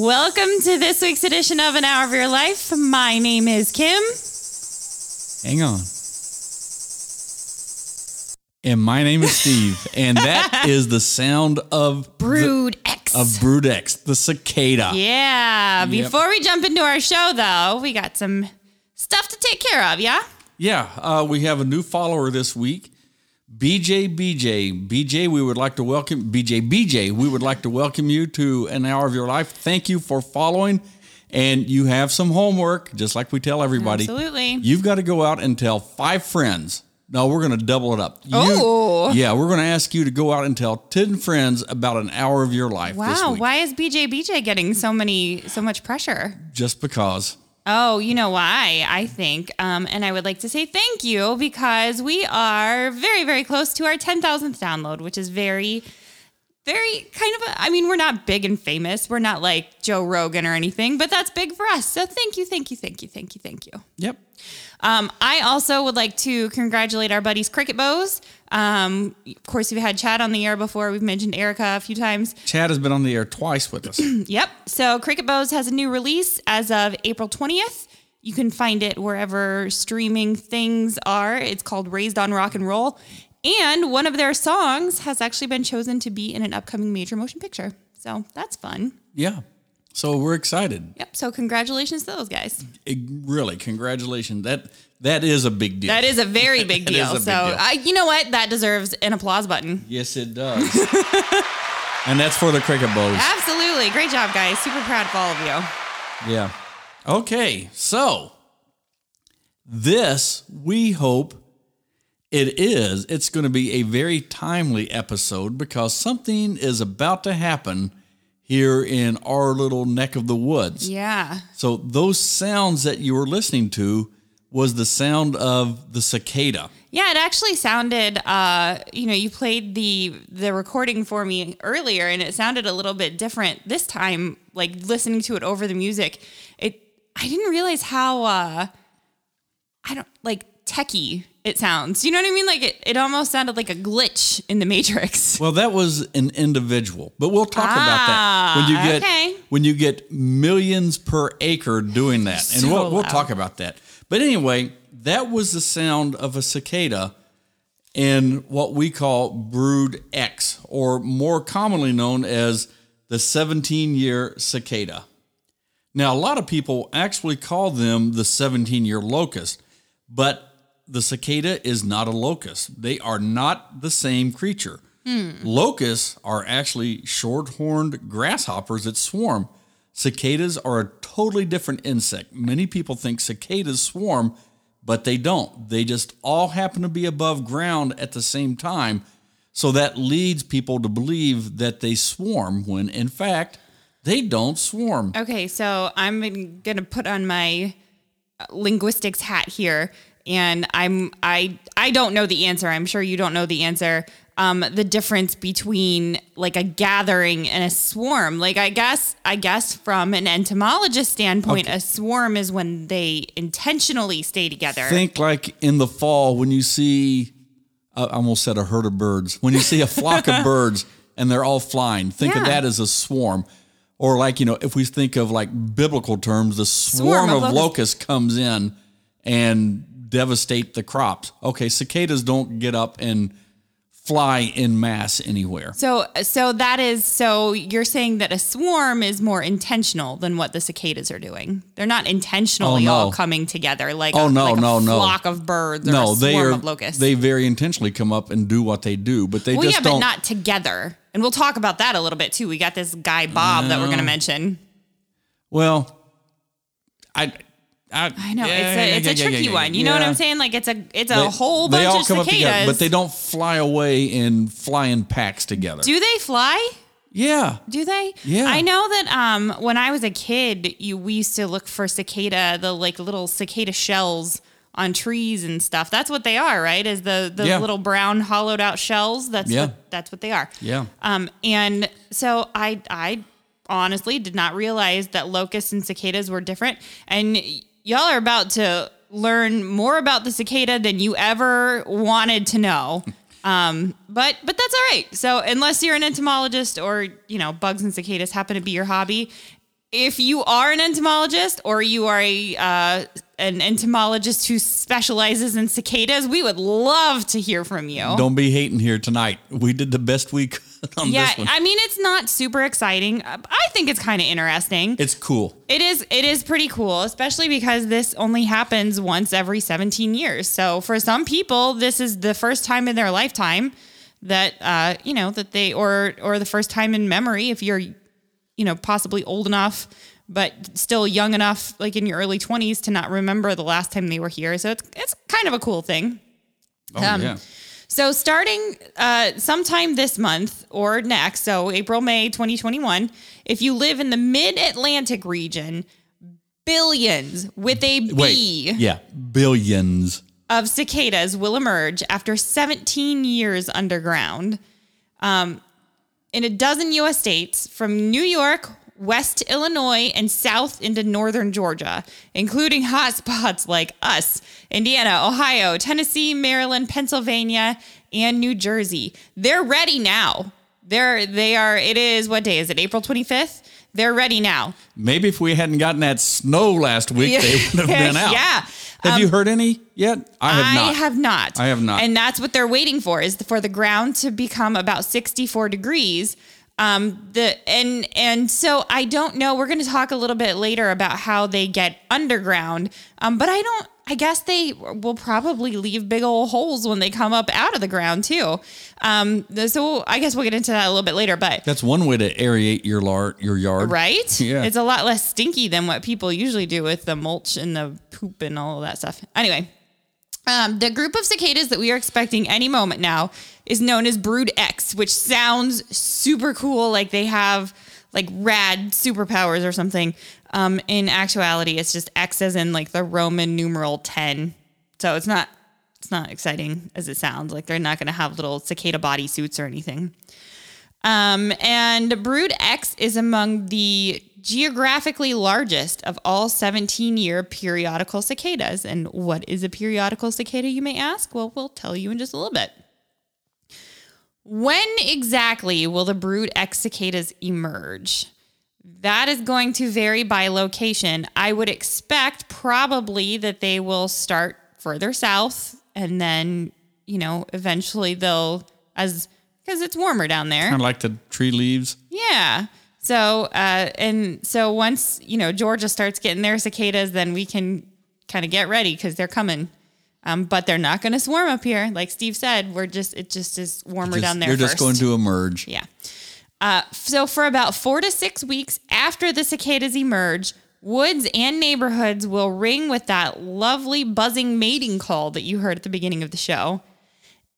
Welcome to this week's edition of An Hour of Your Life. My name is Kim. Hang on. And my name is Steve, and that is the sound of Brood the, X. of Brood X, the cicada. Yeah. Yep. Before we jump into our show, though, we got some stuff to take care of. Yeah. Yeah, uh, we have a new follower this week, BJ BJ BJ. We would like to welcome BJ BJ. We would like to welcome you to an hour of your life. Thank you for following, and you have some homework, just like we tell everybody. Absolutely. You've got to go out and tell five friends. No, we're going to double it up. You- Oh. yeah, we're going to ask you to go out and tell ten friends about an hour of your life. this Wow. Why is BJ BJ getting so many, so much pressure? Just because. Oh, you know why? I think, um, and I would like to say thank you because we are very, very close to our 10,000th download, which is very, very kind of. A, I mean, we're not big and famous. We're not like Joe Rogan or anything, but that's big for us. So thank you, thank you, thank you, thank you, thank you. Yep. Um, I also would like to congratulate our buddies Cricket Bows. Um, of course, we've had Chad on the air before. We've mentioned Erica a few times. Chad has been on the air twice with us. Yep. So Cricket Bows has a new release as of April 20th. You can find it wherever streaming things are. It's called Raised on Rock and Roll. And one of their songs has actually been chosen to be in an upcoming major motion picture. So that's fun. yeah. So we're excited. Yep. So congratulations to those guys. It- really, congratulations. That that is a big deal. That is a very big deal. a big so deal. I, you know what? That deserves an applause button. yes, it does. and that's for the cricket bows. Absolutely. Great job, guys. Super proud of all of you. Yeah. Okay, so this we hope it is. It's going to be a very timely episode because something is about to happen here in our little neck of the woods. Yeah. So those sounds that you were listening to was the sound of the cicada. Yeah, it actually sounded. Uh, you know, you played the the recording for me earlier, and it sounded a little bit different this time. Like listening to it over the music, it. I didn't realize how. Uh, I don't like techie it sounds. You know what I mean? Like it. It almost sounded like a glitch in the Matrix. Well, that was an individual, but we'll talk about that when you Ah, get okay. when you get millions per acre doing that, and we'll, we'll loud. talk about that. But anyway, that was the sound of a cicada in what we call Brood X, or more commonly known as the 17-year cicada. Now, a lot of people actually call them the 17-year locust, but the cicada is not a locust. They are not the same creature. Locusts are actually short-horned grasshoppers that swarm. Cicadas are a totally different insect. Many people think cicadas swarm, but they don't. They just all happen to be above ground at the same time. So that leads people to believe that they swarm when in fact they don't swarm. Okay, so I'm gonna put on my linguistics hat here, and I'm I I don't know the answer. I'm sure you don't know the answer. Um, the difference between like a gathering and a swarm. Like I guess I guess from an entomologist standpoint, a swarm is when they intentionally stay together. Think like in the fall when you see, I almost said a herd of birds. When you see a flock of birds and they're all flying, think of that as a swarm. Or like, you know, if we think of like biblical terms, the swarm, of of, locusts. locusts comes in and devastate the crops. Okay, cicadas don't get up and fly in mass anywhere. so so that is so you're saying that a swarm is more intentional than what the cicadas are doing. They're not intentionally Oh, no. all coming together like Oh, a, no, like a no, no. flock of birds or No, a they are of locusts. they very intentionally come up and do what they do, but they well, just yeah, don't not together. And we'll talk about that a little bit too. We got this guy Bob that we're going to mention. Well, I, I, I know yeah, it's yeah, a it's yeah, a yeah, tricky yeah, one. You know what. I'm saying? Like it's a it's a They- whole they bunch all of come up cicadas. together, but they don't fly away and fly in packs together. Do they fly? yeah, Do they? Yeah. I know that um, when I was a kid, you we used to look for cicada, the like little cicada shells on trees and stuff. That's what they are, right? Is the the Yeah. little brown hollowed out shells? That's Yeah. what that's what they are. Yeah. Um, and so I I honestly did not realize that locusts and cicadas were different. And y'all are about to learn more about the cicada than you ever wanted to know. Um, but but that's all right. So unless you're an entomologist or you know bugs and cicadas happen to be your hobby, if you are an entomologist or you are a uh, an entomologist who specializes in cicadas, we would love to hear from you. Don't be hating here tonight. We did the best we could yeah. I mean it's not super exciting. I think it's kind of interesting. it's cool. It is it is pretty cool, especially because this only happens once every 17 years. So for some people, this is the first time in their lifetime that uh, you know that they or or the first time in memory if you're you know possibly old enough but still young enough like in your early 20s to not remember the last time they were here. So it's it's kind of a cool thing. Oh Um, yeah. So starting uh, sometime this month or next, so April, May 2021, if you live in the mid-Atlantic region, billions with a B Wait. Yeah. Billions. of cicadas will emerge after 17 years underground. Um, in a dozen U.S. states, from New York, West Illinois, and south into northern Georgia, including hotspots like us, Indiana, Ohio, Tennessee, Maryland, Pennsylvania, and New Jersey. They're ready now. They're they are. It is what day is it? April 25th. They're ready now. Maybe if we hadn't gotten that snow last week, they would have been out. yeah. Have you um, heard any yet? I have not. I have not. I have not. And that's what they're waiting for is for the ground to become about 64 degrees. Um, the and and so I don't know. We're going to talk a little bit later about how they get underground. Um, but I don't. I guess they will probably leave big old holes when they come up out of the ground too. Um, so I guess we'll get into that a little bit later. But That's one way to aerate your lar- your yard. right? Yeah. It's a lot less stinky than what people usually do with the mulch and the poop and all of that stuff. Anyway, um, the group of cicadas that we are expecting any moment now is known as Brood X, which sounds super cool, like they have like rad superpowers or something. Um, in actuality, it's just X as in like the Roman numeral ten. So it's not it's not exciting as it sounds. Like they're not going to have little cicada body suits or anything. Um, and Brood X is among the geographically largest of all 17 year periodical cicadas. And what is a periodical cicada, you may ask? Well, we'll tell you in just a little bit. When exactly will the Brood X cicadas emerge? That is going to vary by location. I would expect probably that they will start further south and then, you know, eventually they'll, as because it's warmer down there. Kind of like the tree leaves. Yeah. So, uh, and so once, you know, Georgia starts getting their cicadas, then we can kind of get ready because they're coming. Um, but they're not going to swarm up here. Like Steve said, we're just, it just is warmer Just- down there They're first. just going to emerge. Yeah. Uh, so for about four to six weeks after the cicadas emerge, woods and neighborhoods will ring with that lovely buzzing mating call that you heard at the beginning of the show.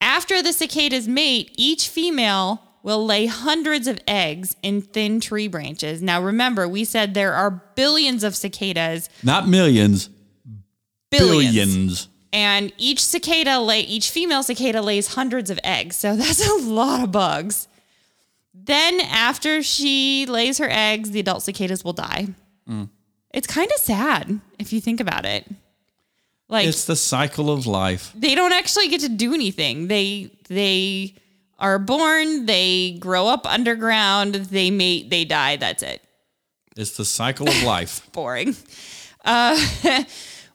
After the cicadas mate, each female will lay hundreds of eggs in thin tree branches. Now remember, we said there are billions of cicadas, Not millions, billions. billions. And each cicada lay each female cicada lays hundreds of eggs. So that's a lot of bugs. Then after she lays her eggs, the adult cicadas will die. Mm. It's kind of sad if you think about it. Like It's the cycle of life. they don't actually get to do anything. They they are born, they grow up underground, they mate, they die. That's it. It's the cycle of life. Boring. Uh,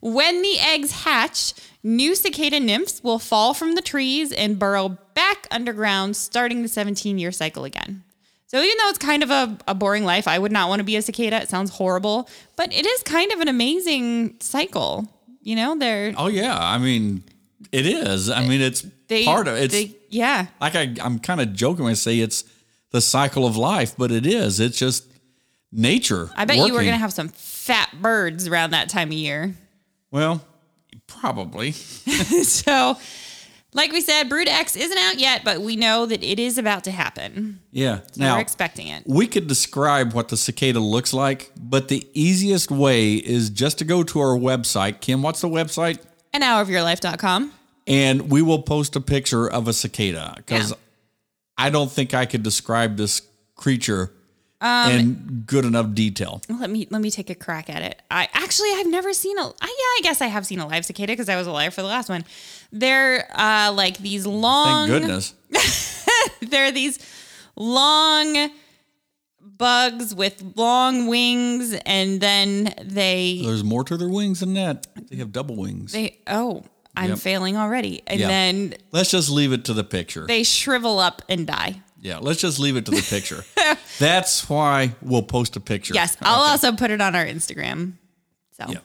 when the eggs hatch, new cicada nymphs will fall from the trees and burrow back underground, starting the 17 year cycle again. So, even though it's kind of a, a boring life, I would not want to be a cicada. It sounds horrible, but it is kind of an amazing cycle. You know, they're Oh yeah, I mean, it is. I mean, it's they part of it's they- yeah, like I, I'm kind of joking when I say it's the cycle of life, but it is. It's just nature. I bet you were gonna have some fat birds around that time of year. Well, probably. so, like we said, Brood X isn't out yet, but we know that it is about to happen. Yeah. So now we're expecting it. we could describe what the cicada looks like, but the easiest way is just to go to our website. Kim, what's the website? An hourofyourlife.com. And we will post a picture of a cicada because Yeah. I don't think I could describe this creature Um, and good enough detail. Let me let me take a crack at it. I actually I've never seen a. I, yeah, I guess I have seen a live cicada because I was alive for the last one. They're uh, like these long. Thank goodness. They're these long bugs with long wings, and then they There's more to their wings than that. They have double wings. they oh I'm Yep. failing already, and Yeah. then Let's just leave it to the picture. they shrivel up and die. yeah, let's just leave it to the picture. That's why we'll post a picture. Yes, I'll also put it on our Instagram. So Yeah.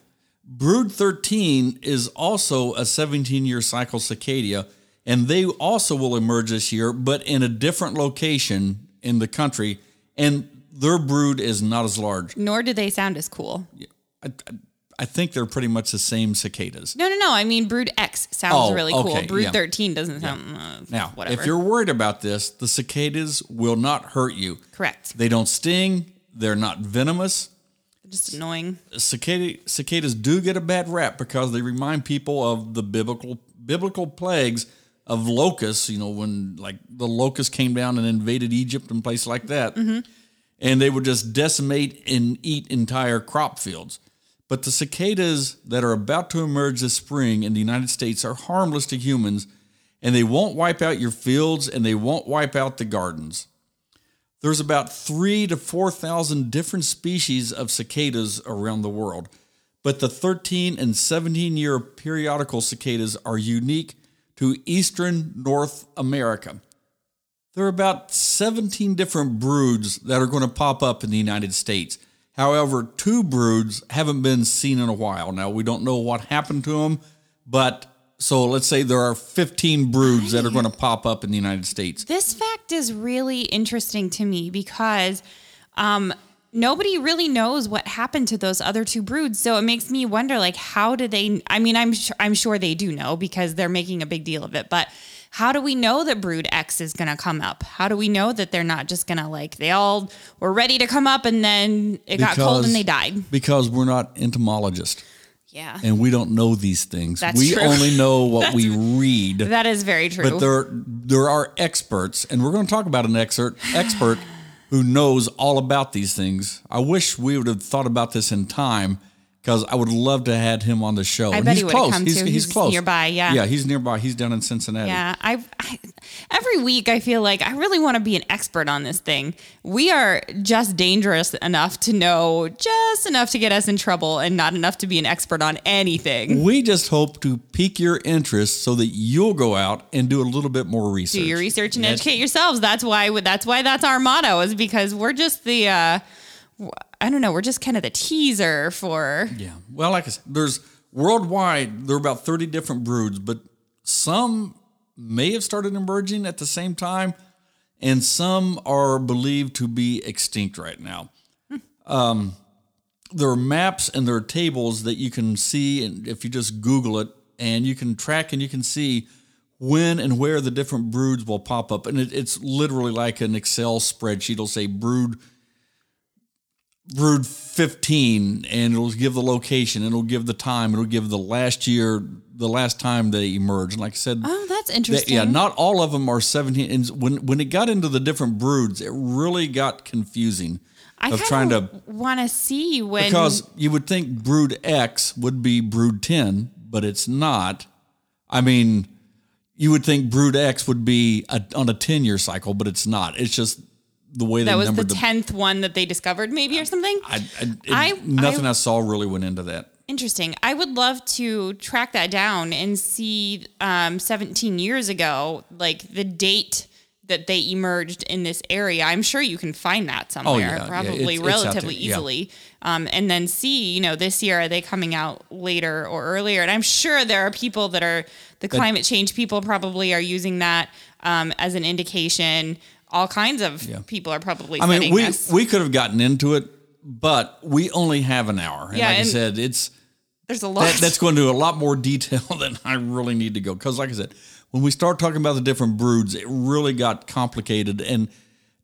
Brood 13 is also a 17 year cycle cicada, and they also will emerge this year, but in a different location in the country, and their brood is not as large. nor do they sound as cool. I, I, I think they're pretty much the same cicadas. No, no, no. I mean, Brood X sounds Oh, really cool. okay, Brood yeah. 13 doesn't sound. Uh, Now, whatever. if you're worried about this, the cicadas will not hurt you. correct, They don't sting, they're not venomous. just annoying. Cicada, cicadas do get a bad rap because they remind people of the biblical biblical plagues of locusts. You know, when like the locusts came down and invaded Egypt and places like that, and they would just decimate and eat entire crop fields. But the cicadas that are about to emerge this spring in the United States are harmless to humans, and they won't wipe out your fields and they won't wipe out the gardens. There's about three to 4,000 different species of cicadas around the world, but the 13 and 17 year periodical cicadas are unique to eastern North America. There are about 17 different broods that are going to pop up in the United States. However, two broods haven't been seen in a while. Now, we don't know what happened to them, but so let's say there are 15 broods that are going to pop up in the United States. This fact is really interesting to me because um, nobody really knows what happened to those other two broods. So it makes me wonder, like, how do they? I mean, I'm sure, I'm sure they do know because they're making a big deal of it. But how do we know that Brood X is going to come up? How do we know that they're not just going to like they all were ready to come up and then it got cold and they died? Because we're not entomologists Yeah, and we don't know these things. That's we true. only know what we read. that is very true. But there there are experts, and we're going to talk about an expert expert who knows all about these things. I wish we would have thought about this in time because I would love to have him on the show. I bet he's he close. come he's, too. he's He's close nearby, yeah. yeah, he's nearby. He's down in Cincinnati. Yeah, I, I every week I feel like I really want to be an expert on this thing. We are just dangerous enough to know just enough to get us in trouble and not enough to be an expert on anything. We just hope to pique your interest so that you'll go out and do a little bit more research. Do your research and That's- educate yourselves. That's why that's why that's our motto is because we're just the uh I don't know, we're just kind of the teaser for Yeah. Well, like I said, there's worldwide there are about 30 different broods, but some may have started emerging at the same time, and some are believed to be extinct right now. Um, there are maps and there are tables that you can see, and if you just Google it, and you can track and you can see when and where the different broods will pop up, and it, it's literally like an Excel spreadsheet. It'll say brood brood 15 and it'll give the location it'll give the time it'll give the last year the last time they emerged and like i said Oh, that's that- interesting. yeah not all of them are 17 and when when it got into the different broods it really got confusing I of trying to want to see when because you would think brood x would be brood 10 but it's not. I mean you would think brood x would be a, on a 10 year cycle but it's not. It's just the way they that was the tenth one that they discovered, maybe or something. I, I, it- I- nothing I- I saw really went into that Interesting. I would love to track that down and see um, 17 years ago, like the date that they emerged in this area. I'm sure you can find that somewhere, Oh, yeah, yeah, probably it's- it's relatively yeah. easily. Um, and then see, you know, this year are they coming out later or earlier? And I'm sure there are people that are the climate change people probably are using that um, as an indication. All kinds of people are probably. I mean, we this. we could have gotten into it, but we only have an hour. And Yeah, like I said, it's There's a lot. that, that's going to a lot more detail than I really need to go. Because, like I said, when we start talking about the different broods, it really got complicated, and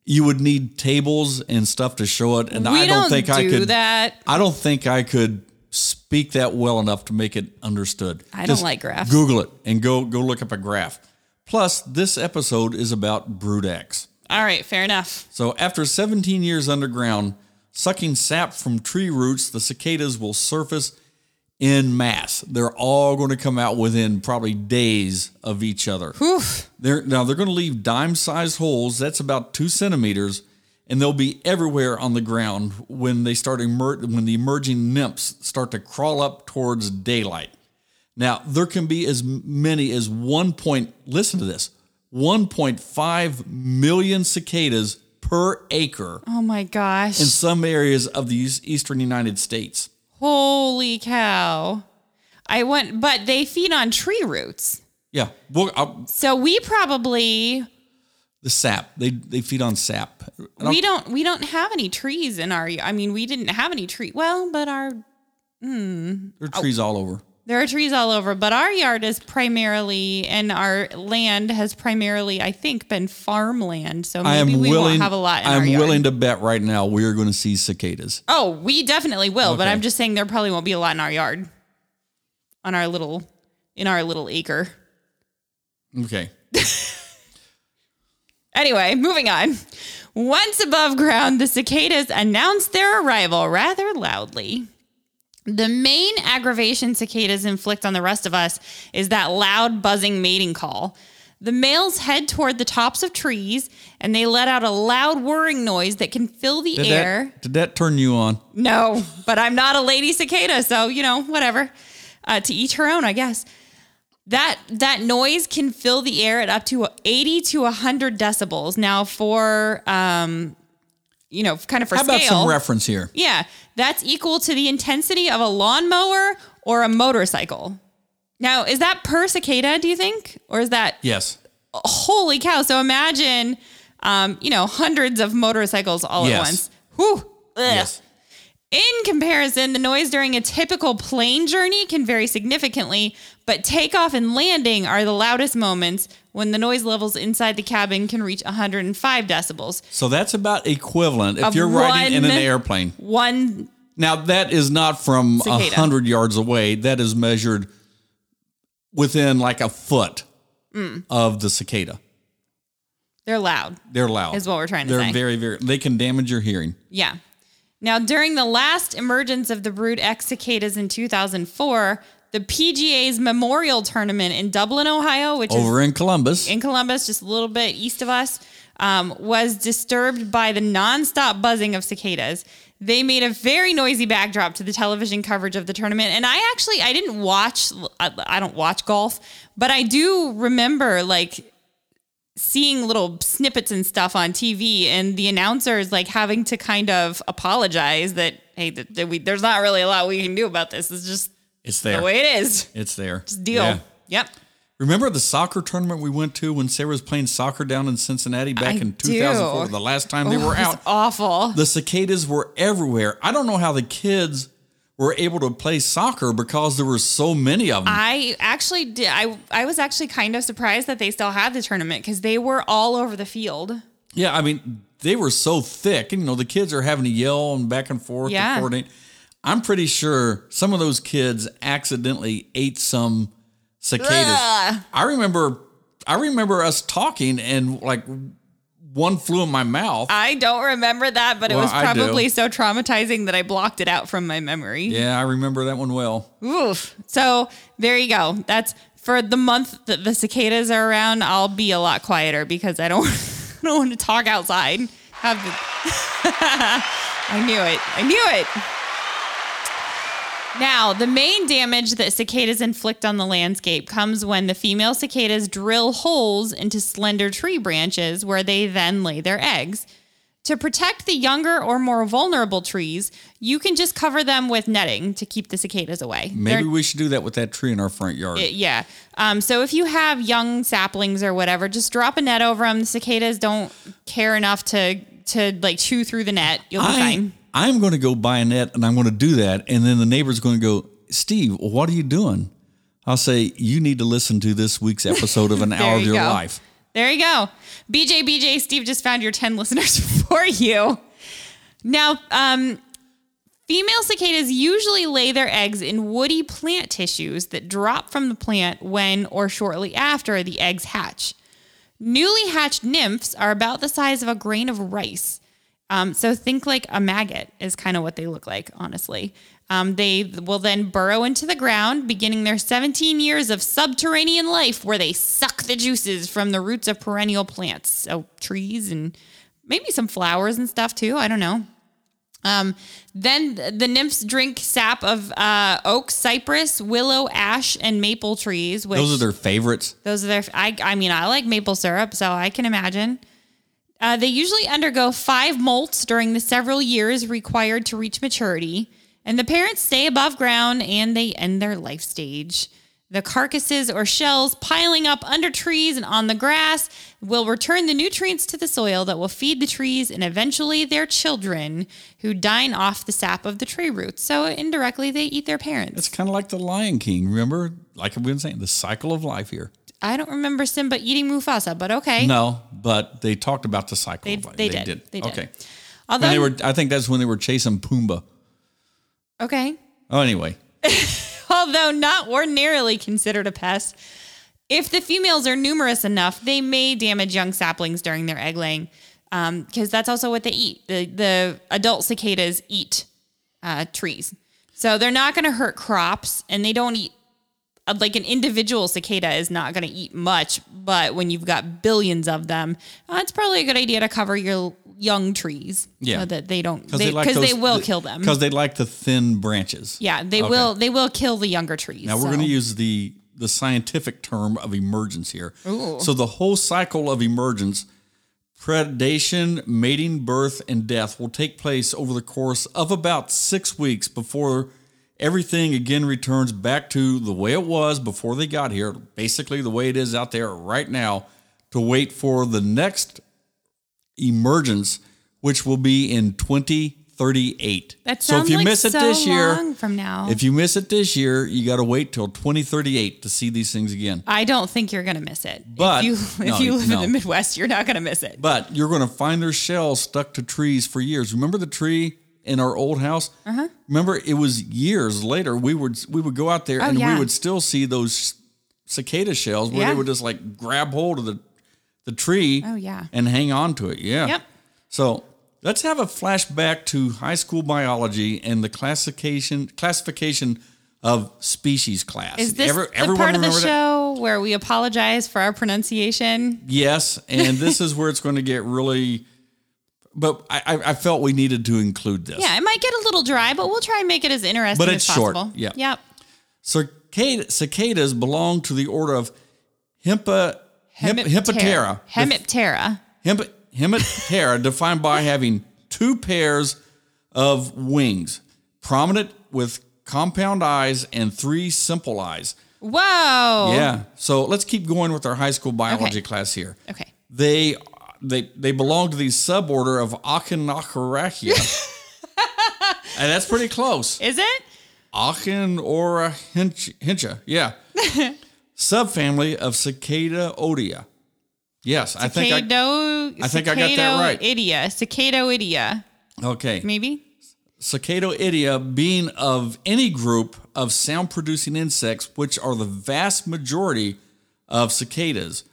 you would need tables and stuff to show it. And we I don't, think I could do that. I don't think I could speak that well enough to make it understood. I don't like graphs. Google it and go go look up a graph. Plus, this episode is about Brood X. All right, fair enough. So after 17 years underground, sucking sap from tree roots, the cicadas will surface in mass. They're all going to come out within probably days of each other. Oof. They're now they're going to leave dime-sized holes. That's about two centimeters, and they'll be everywhere on the ground when they start emer- when the emerging nymphs start to crawl up towards daylight. Now there can be as many as one point. Listen to this: 1.5 million cicadas per acre Oh my gosh. in some areas of the eastern United States. Holy cow. I went, but they feed on tree roots. Yeah, well, I'll, So we probably the sap they they feed on sap. And we don't we don't have any trees in our I mean we didn't have any tree well, but our hmm. there are trees all over. There are trees all over, but our yard is primarily and our land has primarily I think been farmland. So maybe I am we willing. won't have a lot in I'm our yard. willing to bet right now we are going to see cicadas. Oh, we definitely will, but I'm just saying there probably won't be a lot in our yard. On our little in our little acre. Okay. Anyway, moving on. Once above ground, the cicadas announced their arrival rather loudly. The main aggravation cicadas inflict on the rest of us is that loud buzzing mating call. The males head toward the tops of trees and they let out a loud whirring noise that can fill the Did air. that did that turn you on? No, but I'm not a lady cicada, so you know, whatever. Uh, to each her own, I guess. That that noise can fill the air at up to 80 to 100 decibels. Now, for um, you know, kind of for How about scale, some reference here? yeah, that's equal to the intensity of a lawnmower or a motorcycle. Now, is that per cicada? Do you think, or is that Yes. holy cow? So imagine, um, you know, hundreds of motorcycles all at once. Whew. Ugh. Yes. In comparison, the noise during a typical plane journey can vary significantly, but takeoff and landing are the loudest moments when the noise levels inside the cabin can reach 105 decibels. So that's about equivalent if you're riding in an airplane. One, Now that is not from a hundred yards away. That is measured within like a foot Mm. of the cicada. they're loud. They're loud. Is what we're trying to They're say. very, very. They can damage your hearing. Yeah. Now, during the last emergence of the Brood X cicadas in 2004, the PGA's Memorial Tournament in Dublin, Ohio, which is Over in Columbus, in Columbus, just a little bit east of us, um, was disturbed by the nonstop buzzing of cicadas. They made a very noisy backdrop to the television coverage of the tournament, and I actually I didn't watch. I, I don't watch golf, but I do remember like seeing little snippets and stuff on TV, and the announcers like having to kind of apologize that hey, that, that we, there's not really a lot we can do about this. It's just it's there. the way it is. It's there. It's deal. Yeah. Yep. Remember the soccer tournament we went to when Sarah was playing soccer down in Cincinnati back I in do. 2004? The last time they Oh, were out, awful. the cicadas were everywhere. I don't know how the kids were able to play soccer because there were so many of them. I actually did. I I was actually kind of surprised that they still had the tournament because they were all over the field. yeah, I mean they were so thick, and you know the kids are having to yell and back and forth Yeah. to coordinate. I'm pretty sure some of those kids accidentally ate some cicadas. Ugh. I remember, I remember us talking and like one flew in my mouth. I don't remember that, but it was probably so traumatizing that I blocked it out from my memory. yeah, I remember that one well. Oof. So there you go. That's for the month that the cicadas are around. I'll be a lot quieter because I don't I don't want to talk outside. Have I knew it. I knew it. Now, the main damage that cicadas inflict on the landscape comes when the female cicadas drill holes into slender tree branches where they then lay their eggs. To protect the younger or more vulnerable trees, you can just cover them with netting to keep the cicadas away. Maybe They're- we should do that with that tree in our front yard. yeah. Um, so if you have young saplings or whatever, just drop a net over them. The cicadas don't care enough to to like chew through the net. You'll be I, fine. I'm going to go buy a net and I'm going to do that. And then the neighbor's going to go, Steve, what are you doing? I'll say, you need to listen to this week's episode of An Hour of you Your go. Life. There you go. BJ, BJ, Steve just found your 10 listeners for you. Now, um, female cicadas usually lay their eggs in woody plant tissues that drop from the plant when or shortly after the eggs hatch. Newly hatched nymphs are about the size of a grain of rice. Um, so think like a maggot is kind of what they look like, honestly. Um, they will then burrow into the ground, beginning their 17 years of subterranean life where they suck the juices from the roots of perennial plants, so trees and maybe some flowers and stuff too. I don't know. Um, then the nymphs drink sap of uh, oak, cypress, willow, ash, and maple trees. Which Those are their favorites. those are their. I, I mean, I like maple syrup, so I can imagine. Uh, they usually undergo five molts during the several years required to reach maturity, and the parents stay above ground and they end their life stage. The carcasses or shells piling up under trees and on the grass will return the nutrients to the soil that will feed the trees and eventually their children who dine off the sap of the tree roots. So indirectly, they eat their parents. It's kind of like the Lion King. Remember, like I've been saying, the cycle of life here. I don't remember Simba eating Mufasa, but okay. No, but they talked about the cycle They- life. they did. They did. Okay. Although, When they were, I think that's when they were chasing Pumbaa. okay. Oh, anyway, Although not ordinarily considered a pest, if the females are numerous enough, they may damage young saplings during their egg laying, because that's also what they eat. The the adult cicadas eat uh, trees, so they're not going to hurt crops, and they don't eat. Uh, Like an individual cicada is not going to eat much, but when you've got billions of them, uh, it's probably a good idea to cover your young trees Yeah. so that they don't because because they, like they, will the- kill them. because they like the thin branches. Yeah, they Okay. will. They will kill the younger trees. Now we're so. going to use the the scientific term of emergence here. So the whole cycle of emergence, predation, mating, birth, and death will take place over the course of about six weeks before everything again returns back to the way it was before they got here. Basically, the way it is out there right now. To wait for the next emergence, which will be in 2038. That so if sounds you like miss it so this year, long from now. if you miss it this year, you got to wait till 2038 to see these things again. I don't think you're going to miss it. But- if you if no, you live no. in the Midwest, you're not going to miss it. But you're going to find their shells stuck to trees for years. Remember the tree in our old house? Uh-huh. Remember, it was years later. We would we would go out there and Oh, yeah. we would still see those cicada shells where Yeah. they would just like grab hold of the the tree. Oh, yeah. and hang on to it. Yeah. Yep. So let's have a flashback to high school biology and the classification classification of species class. Is this Ever- the part of the remember that? show where we apologize for our pronunciation? Yes, and this is where it's going to get really. But I, I felt we needed to include this. Yeah, it might get a little dry, but we'll try and make it as interesting as possible. But as it's short, possible. yeah. Yep. Cicada, cicadas belong to the order of Hempa, Hemp, Hemiptera. Hemiptera. Hemiptera, defined by having two pairs of wings, prominent with compound eyes and three simple eyes. Whoa. Yeah. So let's keep going with our high school biology. Okay. class here. Okay. They they they belong to the suborder of Achinochrachia. and that's pretty close. Is it? Achinochrachia. Yeah. Subfamily of Cicada odea. Yes, I think I, I think I got that right. Idia. Cicado okay. Maybe? Cicadoidea being of any group of sound producing insects, which are the vast majority of cicadas.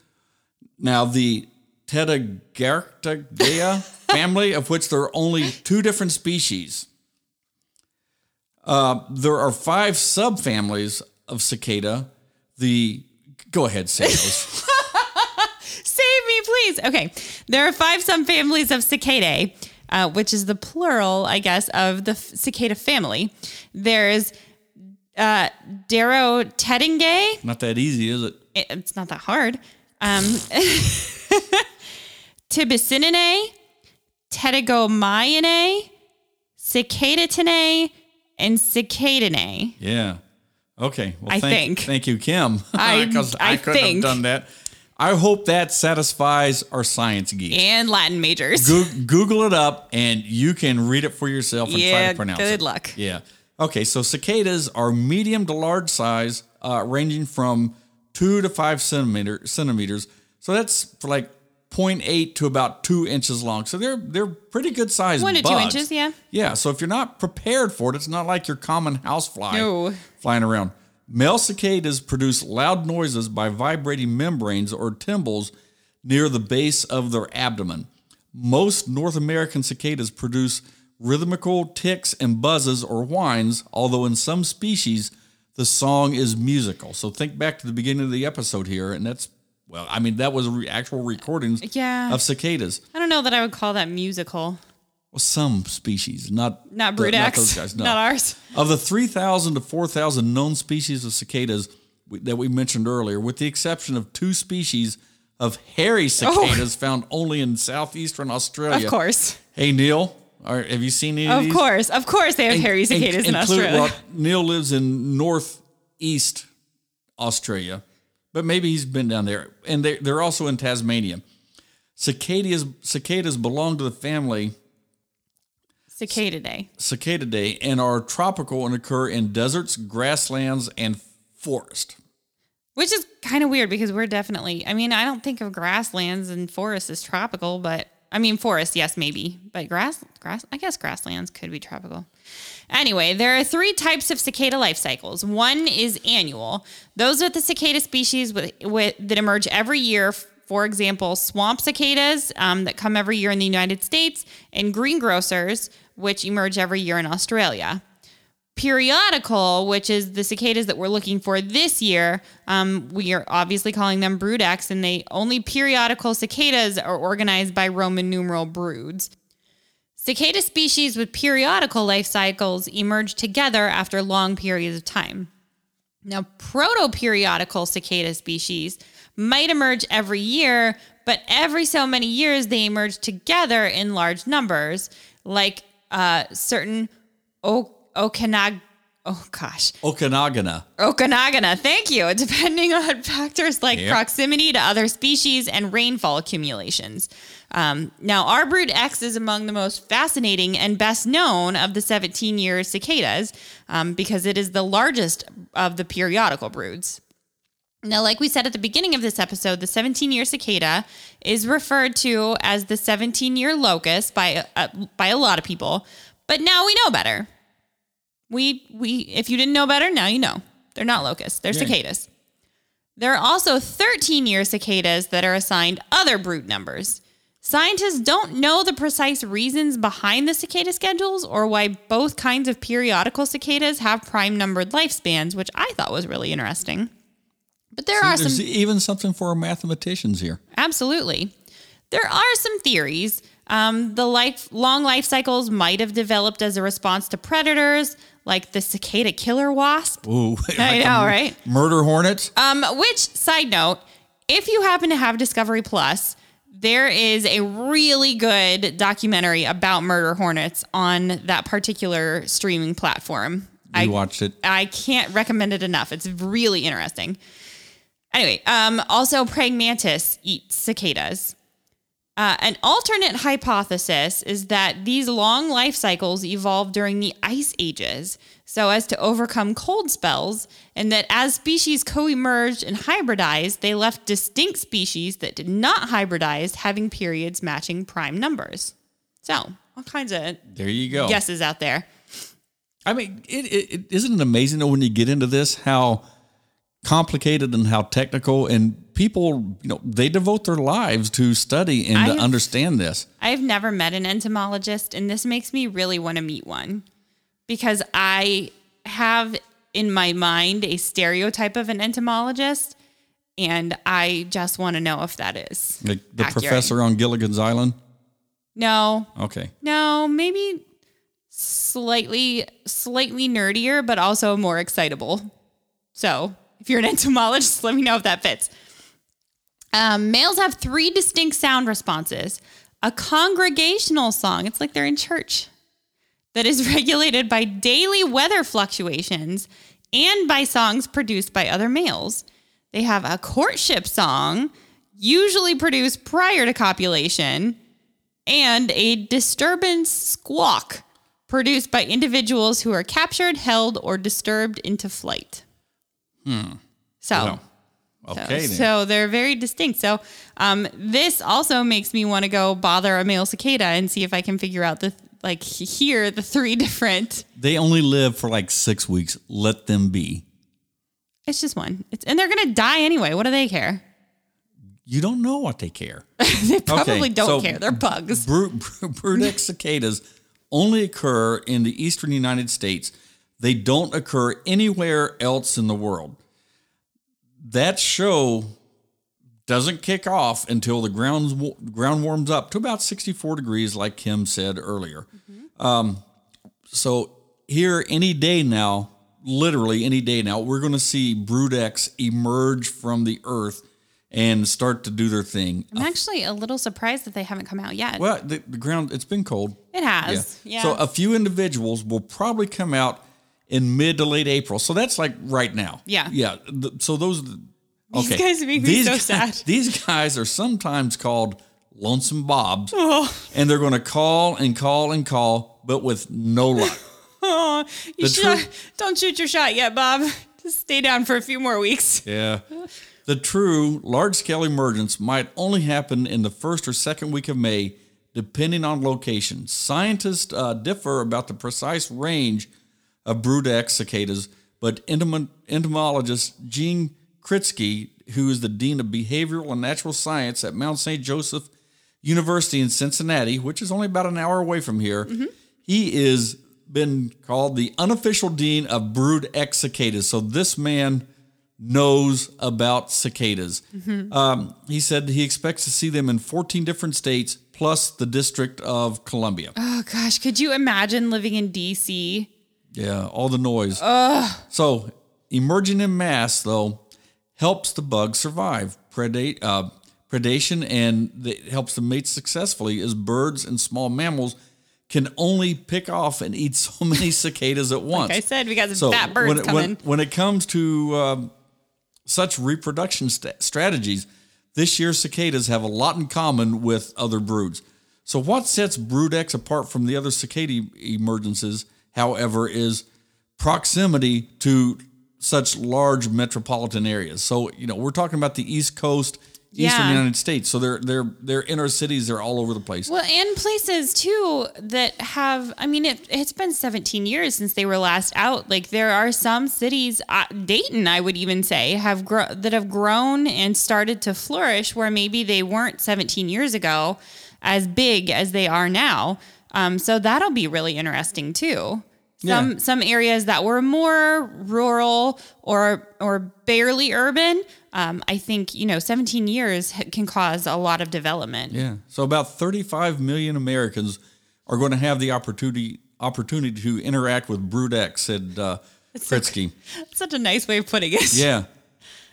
Now, the Pterogarctidea family, of which there are only two different species. Uh, there are five subfamilies of cicada. The go ahead, say those. Save me, please. Okay. There are five subfamilies of cicadae, uh, which is the plural, I guess, of the cicada family. There's uh, Darotedingae. Not that easy, is it? It- It's not that hard. Um, Tibucininae, Tetigomyinae, Cicadatinae, and Cicadinae. Yeah. Okay. Well, I thank, think. Thank you, Kim. I- I couldn't think. have done that. I hope that satisfies our science geeks. And Latin majors. Goo- Google it up and you can read it for yourself and try to pronounce it. good luck. Yeah. Okay, so cicadas are medium to large size, uh, ranging from two to five centimeter centimeters. So that's for like 0.8 to about two inches long. So they're they're pretty good sized. One to two inches, yeah. Yeah. So if you're not prepared for it, it's not like your common housefly No. flying around. Male cicadas produce loud noises by vibrating membranes or tymbals near the base of their abdomen. Most North American cicadas produce rhythmical ticks and buzzes or whines, although in some species the song is musical. So think back to the beginning of the episode here, and that's well, I mean that was re- actual recordings uh, Yeah. of cicadas. I don't know that I would call that musical. Well, some species, not Not the- not those guys. No. Not ours. Of the 3,000 to 4,000 known species of cicadas we- that we mentioned earlier, with the exception of two species of hairy oh. cicadas found only in southeastern Australia. Oh. Of course. Hey, Neil, are, have you seen any of, Of these? course. Of course they have hairy In- cicadas in include- Australia. Well, Neil lives in northeast Australia, but maybe he's been down there. And they're, they're also in Tasmania. Cicadas, cicadas belong to the family Cicada day. Cicadidae and are tropical and occur in deserts, grasslands, and forest. Which is kind of weird because we're definitely, I mean, I don't think of grasslands and forests as tropical, but I mean, forest, yes, maybe, but grass, grass, I guess grasslands could be tropical. Anyway, there are three types of cicada life cycles. One is annual. Those are the cicada species with, with that emerge every year. For example, swamp cicadas um, that come every year in the United States, and greengrocers, which emerge every year in Australia periodical, which is the cicadas that we're looking for this year, um, we are obviously calling them brood X, and they only periodical cicadas are organized by Roman numeral broods. Cicada species with periodical life cycles emerge together after long periods of time. Now, proto-periodical cicada species might emerge every year, but every so many years they emerge together in large numbers, like uh, certain o- Okanag. Oh gosh, Okanagan. Okanagana. Thank you. Depending on factors like Yep. proximity to other species and rainfall accumulations. Um, now, our brood X is among the most fascinating and best known of the 17 year cicadas um, because it is the largest of the periodical broods. Now, like we said at the beginning of this episode, the 17 year cicada is referred to as the 17 year locust by, uh, by a lot of people, but now we know better. We, we, if you didn't know better, now you know. They're not locusts, they're Yeah. cicadas. There are also 13 year cicadas that are assigned other brood numbers. Scientists don't know the precise reasons behind the cicada schedules or why both kinds of periodical cicadas have prime numbered lifespans, which I thought was really interesting. But there are There's some even something for mathematicians here. Absolutely. There are some theories. Um, the life, long life cycles might have developed as a response to predators, like the cicada killer wasp. Ooh, I know, right? Murder hornets. Um, which, side note, if you happen to have Discovery Plus, there is a really good documentary about murder hornets on that particular streaming platform. we I, watched it. I can't recommend it enough. It's really interesting. Anyway, um, also praying mantis eat cicadas. Uh, an alternate hypothesis is that these long life cycles evolved during the ice ages so as to overcome cold spells, and that as species co emerged and hybridized, they left distinct species that did not hybridize having periods matching prime numbers. So, all kinds of There you go. guesses out there. I mean, it, it, it isn't it amazing though when you get into this how complicated and how technical and people, you know, they devote their lives to study and to I've- understand this. I've never met an entomologist, and this makes me really want to meet one because I have in my mind a stereotype of an entomologist, and I just want to know if that is Like the accurate. professor on Gilligan's Island. No, Okay. no, maybe slightly, slightly nerdier, but also more excitable. So, if you're an entomologist, let me know if that fits. Um, males have three distinct sound responses a congregational song, it's like they're in church, that is regulated by daily weather fluctuations and by songs produced by other males. They have a courtship song, usually produced prior to copulation, and a disturbance squawk produced by individuals who are captured, held, or disturbed into flight. So. Well, So, okay then. so they're very distinct. So um, this also makes me want to go bother a male cicada and see if I can figure out the like hear the three different. they only live for like six weeks. Let them be. It's just one. It's and they're gonna die anyway. What do they care? you don't know what they care. they probably Okay, don't so- care. They're bugs. Bru- Brood cicadas only occur in the eastern United States. They don't occur anywhere else in the world. That show doesn't kick off until the ground ground warms up to about 64 degrees, like Kim said earlier. Um, so here, any day now, literally any day now, we're going to see Brood X emerge from the earth and start to do their thing. I'm actually a little surprised that they haven't come out yet. Well, the, the ground it's been cold. it has. Yeah. So a few individuals will probably come out in mid to late April. So that's like right now. Yeah. Yeah. Th- So those. These guys make me These so guys- sad. These guys are sometimes called lonesome bobs, oh, and they're going to call and call and call, but with no luck. oh, you should tru- don't shoot your shot yet, Bob. Just stay down for a few more weeks. Yeah. The true large scale emergence might only happen in the first or second week of May, depending on location. Scientists uh, differ about the precise range of Brood X cicadas, but entom- entomologist Gene Kritsky, who is the Dean of Behavioral and Natural Science at Mount St. Joseph University in Cincinnati, which is only about an hour away from here, he is been called the unofficial dean of Brood X cicadas. So this man knows about cicadas. Um, he said he expects to see them in 14 different states plus the District of Columbia. Oh gosh, could you imagine living in DC? Yeah, all the noise. So emerging in mass, though, helps the bug survive predate, uh, predation, and it helps them mate successfully. As birds and small mammals can only pick off and eat so many cicadas at once. Like I said, we got some so fat birds when it, coming. when, when it comes to um, such reproduction st- strategies, this year's cicadas have a lot in common with other broods. So, what sets Brood X apart from the other cicada emergences, however, is proximity to such large metropolitan areas. So, you know, we're talking about the East Coast, Eastern Yeah. United States. So they're they're they're in our cities. They're all over the place. Well, and places too that have, I mean, it, it's been 17 years since they were last out. Like there are some cities, uh, Dayton, I would even say, have gro- that have grown and started to flourish where maybe they weren't 17 years ago as big as they are now. Um, so that'll be really interesting too. Some Yeah. some areas that were more rural or or barely urban. Um, I think you know, 17 years can cause a lot of development. Yeah. So about 35 million Americans are going to have the opportunity opportunity to interact with Brood X, said uh, so Kritsky. Such a nice way of putting it. Yeah.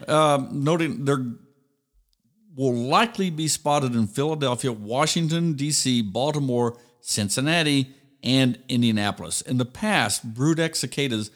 Um, noting there will likely be spotted in Philadelphia, Washington, D.C., Baltimore, Cincinnati, and Indianapolis. In the past, Brood X cicadas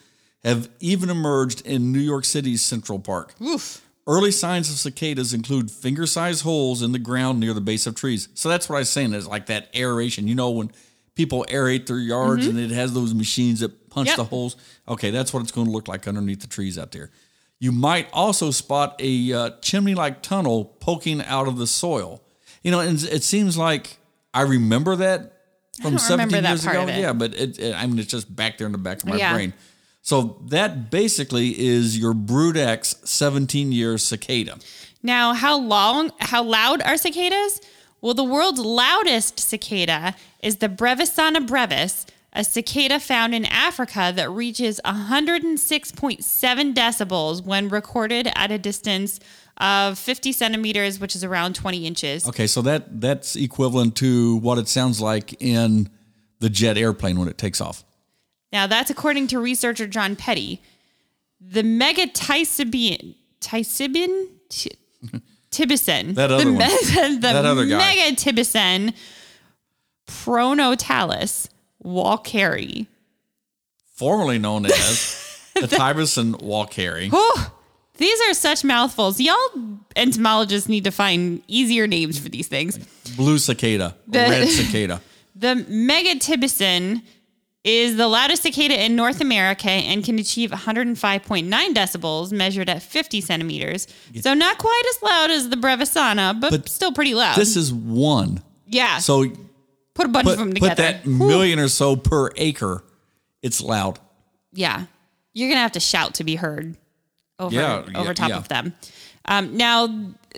have even emerged in New York City's Central Park. Oof. Early signs of cicadas include finger-sized holes in the ground near the base of trees. So that's what I was saying is like that aeration. You know when people aerate their yards and it has those machines that punch Yep. the holes. Okay, that's what it's going to look like underneath the trees out there. You might also spot a uh, chimney-like tunnel poking out of the soil. You know, and it seems like I remember that from don't 17 remember that years ago. Yeah, but it, it, I mean, it's just back there in the back of my Yeah. brain. So that basically is your Brood X 17 year cicada. Now, how long, how loud are cicadas? Well, the world's loudest cicada is the Brevisana brevis, a cicada found in Africa that reaches 106.7 decibels when recorded at a distance of 50 centimeters, which is around 20 inches. Okay, so that that's equivalent to what it sounds like in the jet airplane when it takes off. Now, that's according to researcher John Petty. The megatisibian, tisibian, Ti- tibicin. That other the, one. the That other guy. megatibicen pronotalis walkeri. Formerly known as the Tibicen walkeri. Whew, these are such mouthfuls. Y'all entomologists need to find easier names for these things. Blue cicada, The- red cicada. The megatibicen is the loudest cicada in North America and can achieve 105.9 decibels, measured at 50 centimeters. So not quite as loud as the Brevisana, but, But still pretty loud. This is one. yeah. So put a bunch put, of them together. put that million or so per acre. It's loud. yeah. You're gonna have to shout to be heard over Yeah, over yeah, top yeah. of them. Um, now,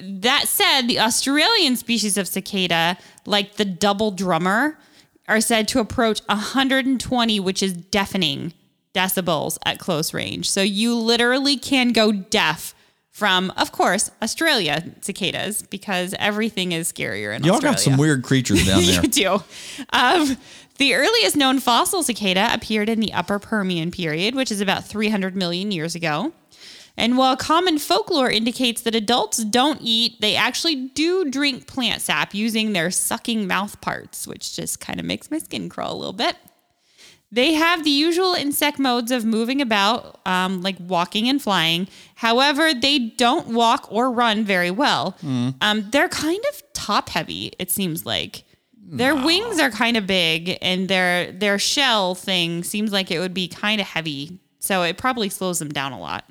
that said, the Australian species of cicada, like the double drummer, are said to approach 120, which is deafening decibels at close range. So you literally can go deaf from, of course, Australia cicadas because everything is scarier in Australia. Y'all Australia. got some weird creatures down there. you do. Um, the earliest known fossil cicada appeared in the Upper Permian period, which is about 300 million years ago. And while common folklore indicates that adults don't eat, they actually do drink plant sap using their sucking mouth parts, which just kind of makes my skin crawl a little bit. They have the usual insect modes of moving about, um, like walking and flying. However, they don't walk or run very well. Um, they're kind of top heavy, it seems like. Their wings are kind of big, and their their shell thing seems like it would be kind of heavy, so it probably slows them down a lot.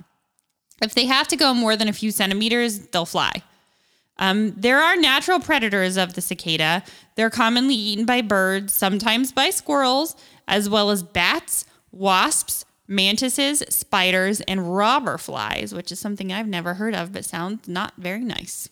If they have to go more than a few centimeters, they'll fly. Um, there are natural predators of the cicada. They're commonly eaten by birds, sometimes by squirrels, as well as bats, wasps, mantises, spiders, and robber flies, which is something I've never heard of but sounds not very nice.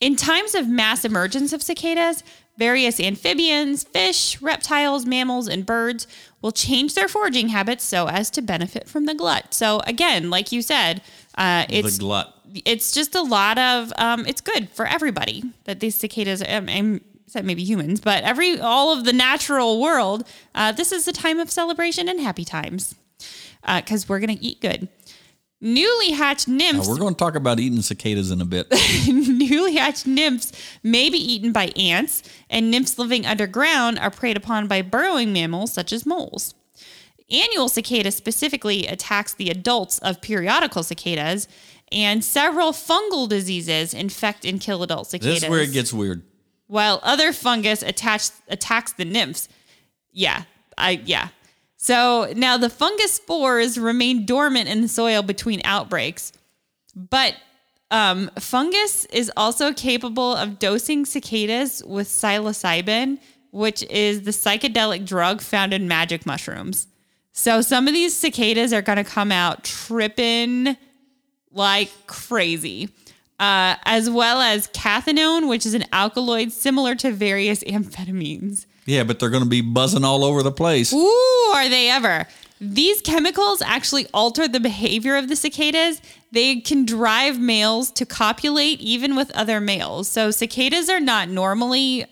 In times of mass emergence of cicadas, various amphibians, fish, reptiles, mammals, and birds will change their foraging habits so as to benefit from the glut. So again, like you said, uh, it's the glut. it's just a lot of um, it's good for everybody that these cicadas um, except maybe humans but every all of the natural world uh, this is a time of celebration and happy times because we're gonna eat good newly hatched nymphs Now, we're going to talk about eating cicadas in a bit. newly hatched nymphs may be eaten by ants and nymphs living underground are preyed upon by burrowing mammals such as moles annual cicada specifically attacks the adults of periodical cicadas and several fungal diseases infect and kill adult cicadas this is where it gets weird. While other fungus attach, attacks the nymphs. Yeah, I yeah. So now the fungus spores remain dormant in the soil between outbreaks, but um, fungus is also capable of dosing cicadas with psilocybin, which is the psychedelic drug found in magic mushrooms. So some of these cicadas are going to come out tripping like crazy. Uh, as well as cathinone, which is an alkaloid similar to various amphetamines. Yeah, but they're going to be buzzing all over the place. Ooh, are they ever? These chemicals actually alter the behavior of the cicadas. They can drive males to copulate even with other males. So cicadas are not normally,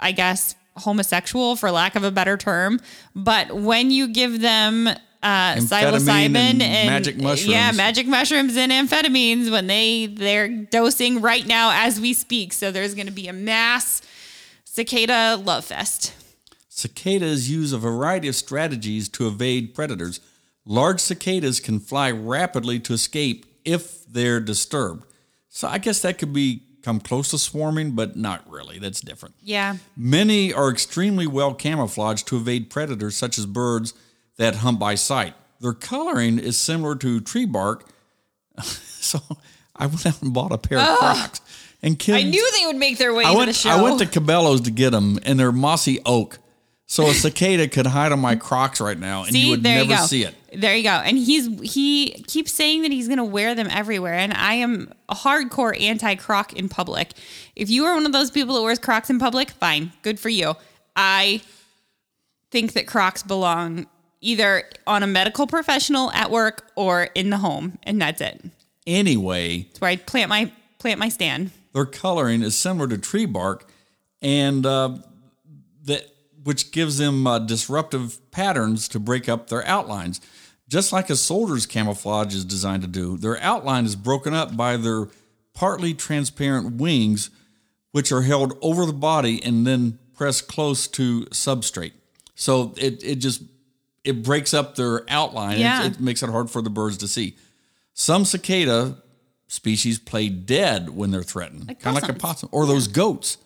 I guess, homosexual for lack of a better term. But when you give them uh, psilocybin and and, magic mushrooms. yeah, magic mushrooms and amphetamines, when they they're dosing right now as we speak. So there's going to be a mass cicada love fest. Cicadas use a variety of strategies to evade predators. Large cicadas can fly rapidly to escape if they're disturbed. So I guess that could be come close to swarming, but not really. That's different. Yeah. Many are extremely well camouflaged to evade predators such as birds that hunt by sight. Their coloring is similar to tree bark. so I went out and bought a pair of Crocs and killed. I knew they would make their way I to went. the show. I went to Cabela's to get them, and they're mossy oak. So a cicada could hide on my Crocs right now, and See, you would never you see it. There you go. And he's he keeps saying that he's going to wear them everywhere. And I am a hardcore anti Croc in public. If you are one of those people that wears Crocs in public, fine, good for you. I think that Crocs belong either on a medical professional at work or in the home, and that's it. Anyway, It's where I plant my plant my stand. their coloring is similar to tree bark, and uh, that which gives them uh, disruptive patterns to break up their outlines. Just like a soldier's camouflage is designed to do, their outline is broken up by their partly transparent wings, which are held over the body and then pressed close to substrate. So it, it just it breaks up their outline. It- Yeah. It, makes it hard for the birds to see. Some cicada species play dead when they're threatened, Like kind of like a possum, or those goats.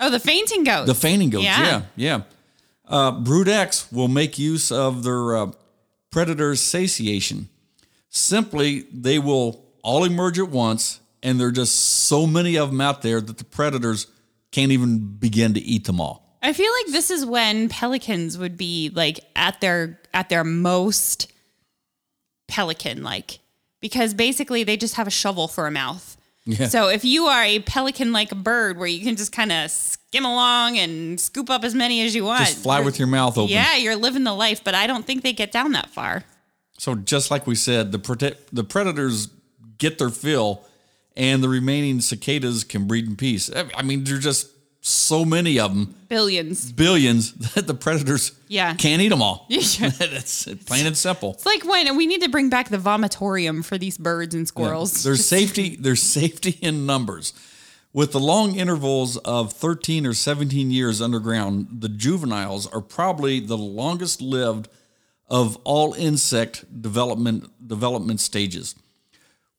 Oh, the fainting goats. The fainting goats, yeah, yeah. Uh, Brood X will make use of their uh, predator's satiation. Simply, they will all emerge at once, and there are just so many of them out there that the predators can't even begin to eat them all. I feel like this is when pelicans would be like at their at their most pelican like because basically they just have a shovel for a mouth. Yeah. So if you are a pelican like bird where you can just kind of skim along and scoop up as many as you want. Just fly with your mouth open. Yeah, you're living the life, but I don't think they get down that far. So just like we said, the the predators get their fill, and the remaining cicadas can breed in peace. I- mean, there's just so many of them, Billions. billions, that the predators Yeah. can't eat them all. Yeah. That's plain and simple. It's like when we need to bring back the vomitorium for these birds and squirrels. There's safety. There's safety in numbers. With the long intervals of 13 or 17 years underground, the juveniles are probably the longest lived of all insect development development stages.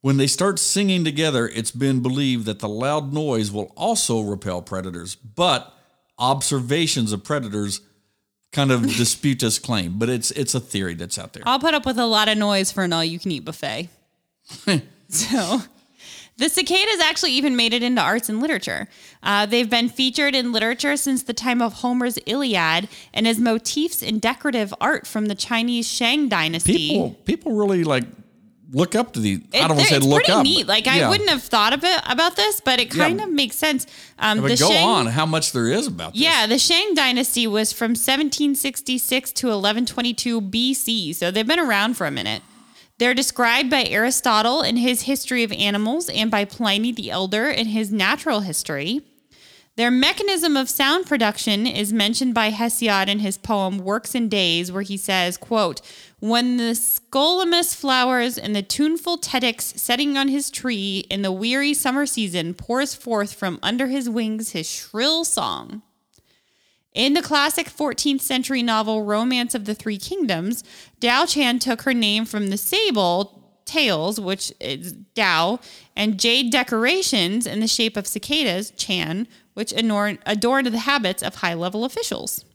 When they start singing together, it's been believed that the loud noise will also repel predators, but observations of predators kind of dispute this claim. But it's it's a theory that's out there. I'll put up with a lot of noise for an all you can eat buffet. so, the cicadas actually even made it into arts and literature. Uh, they've been featured in literature since the time of Homer's Iliad and as motifs in decorative art from the Chinese Shang dynasty. People people really like look up to the. I don't want to say it's look pretty up. neat. Like I wouldn't have thought of it about this, but it kind Yeah. of makes sense. Um, But the go Shang, on. How much there is about this? Yeah, the Shang dynasty was from 1766 to 1122 BC, so they've been around for a minute. They're described by Aristotle in his History of Animals and by Pliny the Elder in his Natural History. Their mechanism of sound production is mentioned by Hesiod in his poem Works and Days, where he says, quote, When the scolymus flowers and the tuneful tettix setting on his tree in the weary summer season pours forth from under his wings his shrill song. In the classic 14th century novel Romance of the Three Kingdoms, Dao Chan took her name from the sable tails, which is Dao, and jade decorations in the shape of cicadas, Chan, which adorn, adorned the habits of high level officials.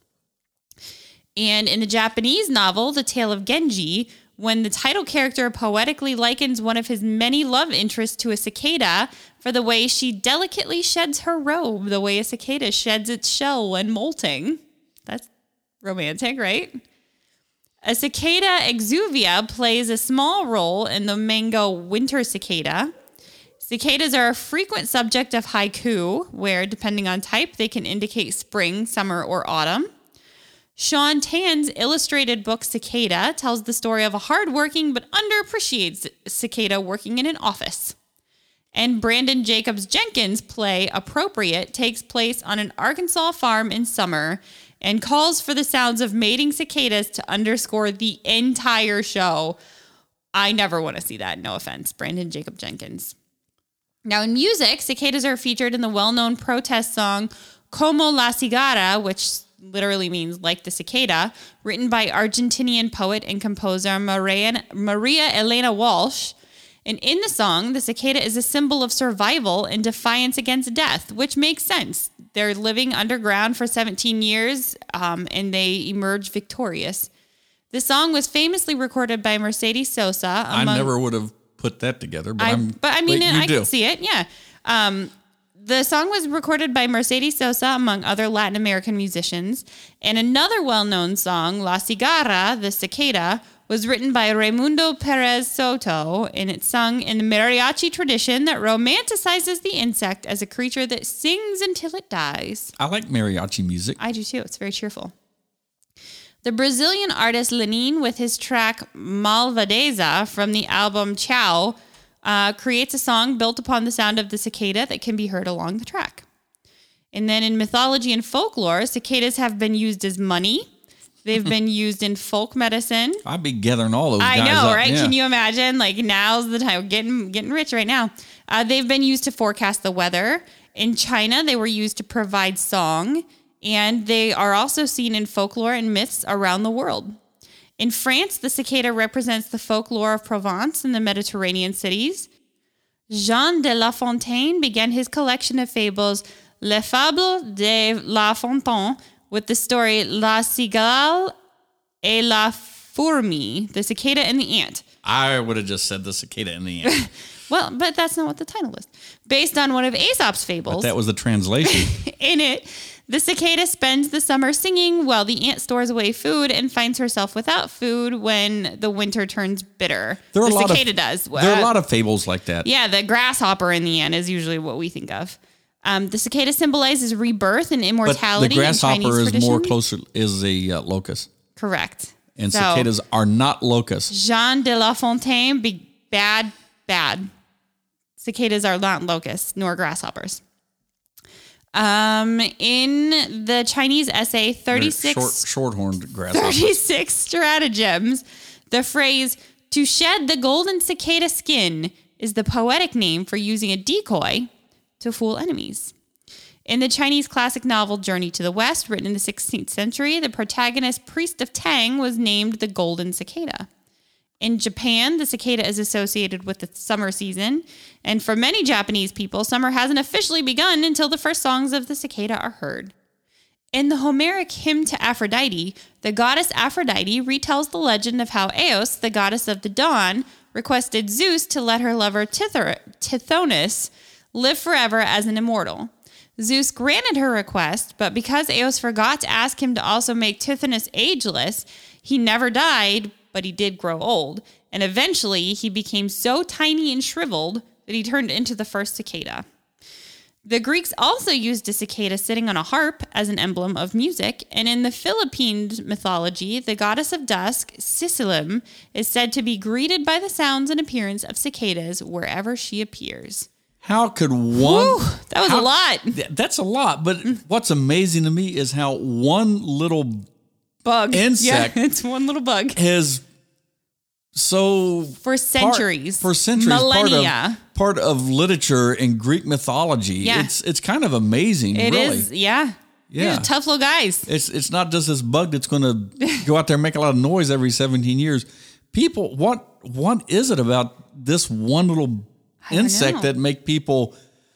And in the Japanese novel, The Tale of Genji, when the title character poetically likens one of his many love interests to a cicada for the way she delicately sheds her robe, the way a cicada sheds its shell when molting. That's romantic, right? A cicada exuvia plays a small role in the manga winter cicada. Cicadas are a frequent subject of haiku, where, depending on type, they can indicate spring, summer, or autumn. Sean Tan's illustrated book Cicada tells the story of a hardworking but underappreciated cicada working in an office. And Branden Jacobs-Jenkins' play Appropriate takes place on an Arkansas farm in summer and calls for the sounds of mating cicadas to underscore the entire show. I never want to see that, no offense, Branden Jacob Jenkins. Now, in music, cicadas are featured in the well known protest song Como la Cigarra, which literally means like the cicada, written by Argentinian poet and composer Maria, Maria Elena Walsh. And in the song, the cicada is a symbol of survival and defiance against death, which makes sense. They're living underground for 17 years um, and they emerge victorious. The song was famously recorded by Mercedes Sosa. I never would have put that together, but I, I'm. but I mean, I do. can see it. Yeah. Um, the song was recorded by Mercedes Sosa, among other Latin American musicians. And another well known song, La Cigarra, the cicada, was written by Raymundo Perez Soto, and it's sung in the mariachi tradition that romanticizes the insect as a creature that sings until it dies. I like mariachi music. I do too. It's very cheerful. The Brazilian artist Lenin, with his track Malvadeza from the album Chão, uh, creates a song built upon the sound of the cicada that can be heard along the track. And then in mythology and folklore, cicadas have been used as money. They've been used in folk medicine. I'd be gathering all those I know, up. right? Yeah. Can you imagine? Like now's the time, getting getting rich right now. Uh, they've been used to forecast the weather. In China, they were used to provide song, and they are also seen in folklore and myths around the world. In France, the cicada represents the folklore of Provence and the Mediterranean cities. Jean de La Fontaine began his collection of fables, Les Fables de La Fontaine, with the story La Cigale et la Fourmi, the cicada and the ant. I would have just said the cicada and the ant. Well, but that's not what the title is. Based on one of Aesop's fables. that was the translation. In it, The cicada spends the summer singing while the ant stores away food and finds herself without food when the winter turns bitter. There are the a lot cicada of, does. There are a Uh, lot of fables like that. yeah, the grasshopper in the ant is usually what we think of. Um, the cicada symbolizes rebirth and but immortality. the in grasshopper is more closer is a uh, locust, Correct. and So, cicadas are not locusts. Jean de La Fontaine, be bad, bad. Cicadas are not locusts nor grasshoppers. Um, in the Chinese essay, They're 36, short, short-horned grasshoppers. 36 stratagems, the phrase to shed the golden cicada skin is the poetic name for using a decoy to fool enemies. In the Chinese classic novel Journey to the West, written in the 16th century, the protagonist, Priest of Tang, was named the Golden Cicada. In Japan, the cicada is associated with the summer season, and for many Japanese people, summer hasn't officially begun until the first songs of the cicada are heard. In the Homeric hymn to Aphrodite, the goddess Aphrodite retells the legend of how Eos, the goddess of the dawn, requested Zeus to let her lover Tithor- Tithonus live forever as an immortal. Zeus granted her request, but because Eos forgot to ask him to also make Tithonus ageless, he never died, but he did grow old. And eventually, he became so tiny and shriveled that he turned into the first cicada. The Greeks also used a cicada sitting on a harp as an emblem of music, and in the Philippine mythology, the goddess of dusk, Sisilim, is said to be greeted by the sounds and appearance of cicadas wherever she appears. How could one? Whew, that was a lot. That's a lot. But what's amazing to me is how one little Bug. Insect. Yeah, it's one little bug. has so For part- centuries. for centuries Millennia. part of part of literature and Greek mythology. Yeah. It's it's kind of amazing. It really. is, yeah. Yeah. These tough little guys. It's it's not just this bug that's going to go out there and make a lot of noise every 17 years. People, what what is it about this one little insect know. that make people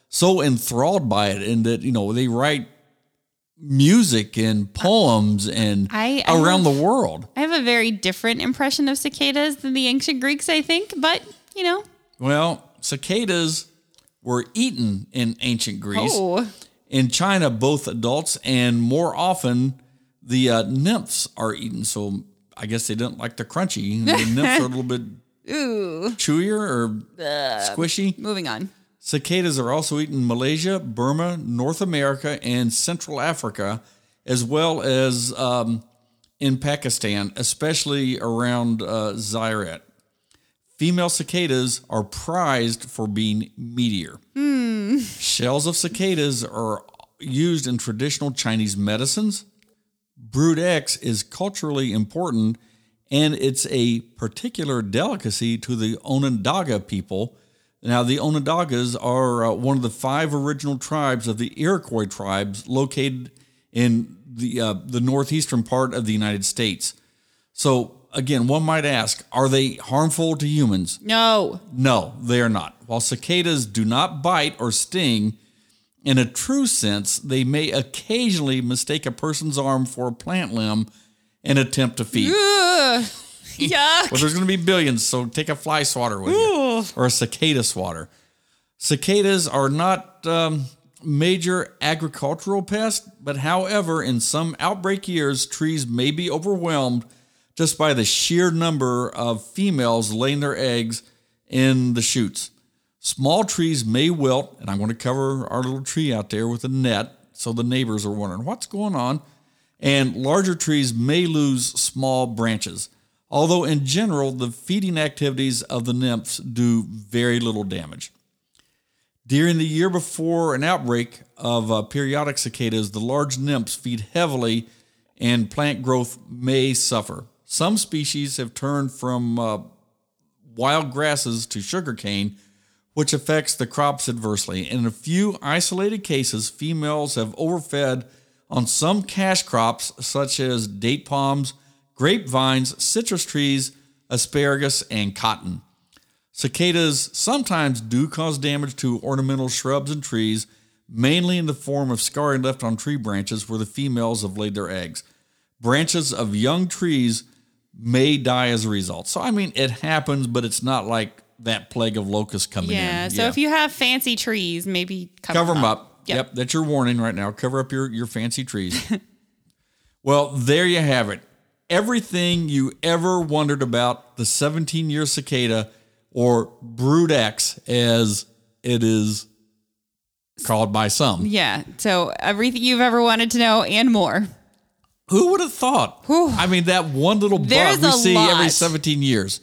so enthralled by it, and that you know they write music and poems and I- I around have- the world. I have a very different impression of cicadas than the ancient Greeks, I think, but you know. Well, cicadas were eaten in ancient Greece. Oh, In China, both adults and more often the uh, nymphs are eaten. So I guess they didn't like the crunchy. The nymphs are a little bit ooh. chewier or squishy. Moving on. Cicadas are also eaten in Malaysia, Burma, North America, and Central Africa, as well as um, in Pakistan, especially around uh. Female cicadas are prized for being meatier. Shells of cicadas are used in traditional Chinese medicines. Brood X is culturally important, and it's a particular delicacy to the Onondaga people. Now, the Onondagas are uh, one of the five original tribes of the Iroquois tribes located in the uh, the northeastern part of the United States. So, again, one might ask, are they harmful to humans? No. No, they are not. While cicadas do not bite or sting, in a true sense, they may occasionally mistake a person's arm for a plant limb and attempt to feed. Ugh. Yuck. Well, there's going to be billions, so take a fly swatter with you or a cicada swatter. Cicadas are not um, major agricultural pests, but however, in some outbreak years, trees may be overwhelmed just by the sheer number of females laying their eggs in the shoots. Small trees may wilt, and I'm going to cover our little tree out there with a net so the neighbors are wondering what's going on. And larger trees may lose small branches, although in general, the feeding activities of the nymphs do very little damage. During the year before an outbreak of uh, periodic cicadas, the large nymphs feed heavily and plant growth may suffer. Some species have turned from uh, wild grasses to sugarcane, which affects the crops adversely. In a few isolated cases, females have overfed on some cash crops such as date palms, grapevines, citrus trees, asparagus, and cotton. Cicadas sometimes do cause damage to ornamental shrubs and trees, mainly in the form of scarring left on tree branches where the females have laid their eggs. Branches of young trees may die as a result. So, I mean, it happens, but it's not like that plague of locusts coming in. Yeah. in. So if you have fancy trees, maybe cover, cover them up. up. Yep. That's your warning right now. Cover up your, your fancy trees. well, there you have it. Everything you ever wondered about the 17 year cicada or Brood X, as it is called by some. Yeah. So everything you've ever wanted to know and more. Who would have thought? Whew. I mean, that one little bug we see every 17 years.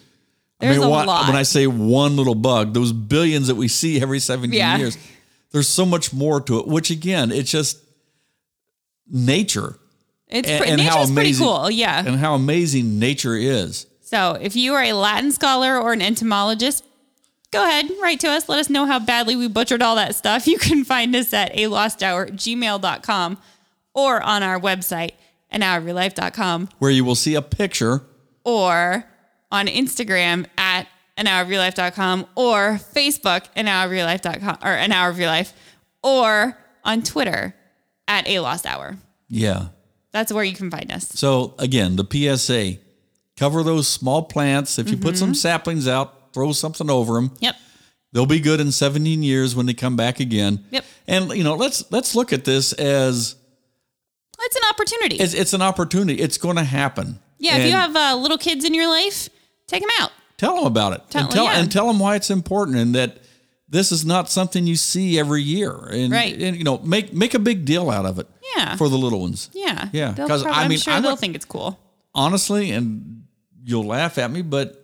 There's I mean, a what- lot. when I say one little bug, those billions that we see every 17 Yeah. years, there's so much more to it, which again, it's just nature It's and, pre- and nature's pretty cool. Yeah. and how amazing nature is. So if you are a Latin scholar or an entomologist, go ahead, write to us. Let us know how badly we butchered all that stuff. You can find us at a lost hour gmail.com or on our website, anhourofyourlife.com Where you will see a picture or on Instagram at anhourofyourlife.com or Facebook, anhourofyourlife.com or an hour of your life or on Twitter at a lost hour. Yeah. That's where you can find us. So again, the PSA cover those small plants. If you put Mm-hmm. some saplings out, throw something over them. Yep. They'll be good in 17 years when they come back again. Yep. And you know, let's let's look at this as It's an opportunity. it's, it's an opportunity. It's going to happen. yeah, if you have uh, little kids in your life, take them out. tell them about it Tell- and tell yeah. and tell them why it's important and that this is not something you see every year. And, Right. and you know, make make a big deal out of it. Yeah. For the little ones. Yeah. Yeah, They'll 'cause, probably- I I'm mean, sure I'm they'll a- think it's cool. Honestly, and you'll laugh at me, but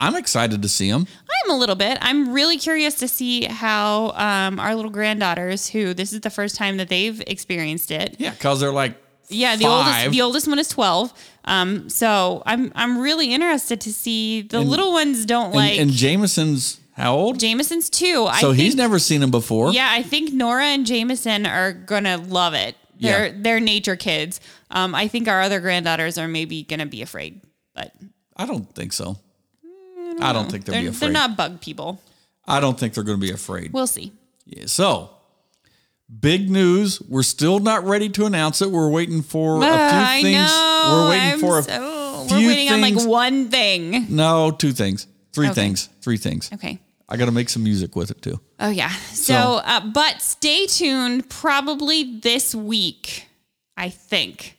I'm excited to see them. I'm a little bit. I'm really curious to see how um, our little granddaughters, who this is the first time that they've experienced it. Yeah, because they're like Yeah, the five. oldest the oldest one is 12. Um, so I'm I'm really interested to see the little ones don't and, like and Jameson's how old? Jameson's too. I so think, he's never seen him before. Yeah, I think Nora and Jameson are gonna love it. They're Yeah. they're nature kids. Um, I think our other granddaughters are maybe gonna be afraid, but I don't think so. I don't think they'll they're, be they're not bug people. I don't think they're going to be afraid. We'll see. Yeah, so, big news. We're still not ready to announce it. We're waiting for a few I things. know. We're waiting I'm for a so, few we're waiting on like one thing. no, two things, three Okay. things, three things. Okay. I got to make some music with it too. Oh yeah. So, uh, but stay tuned. Probably this week, I think.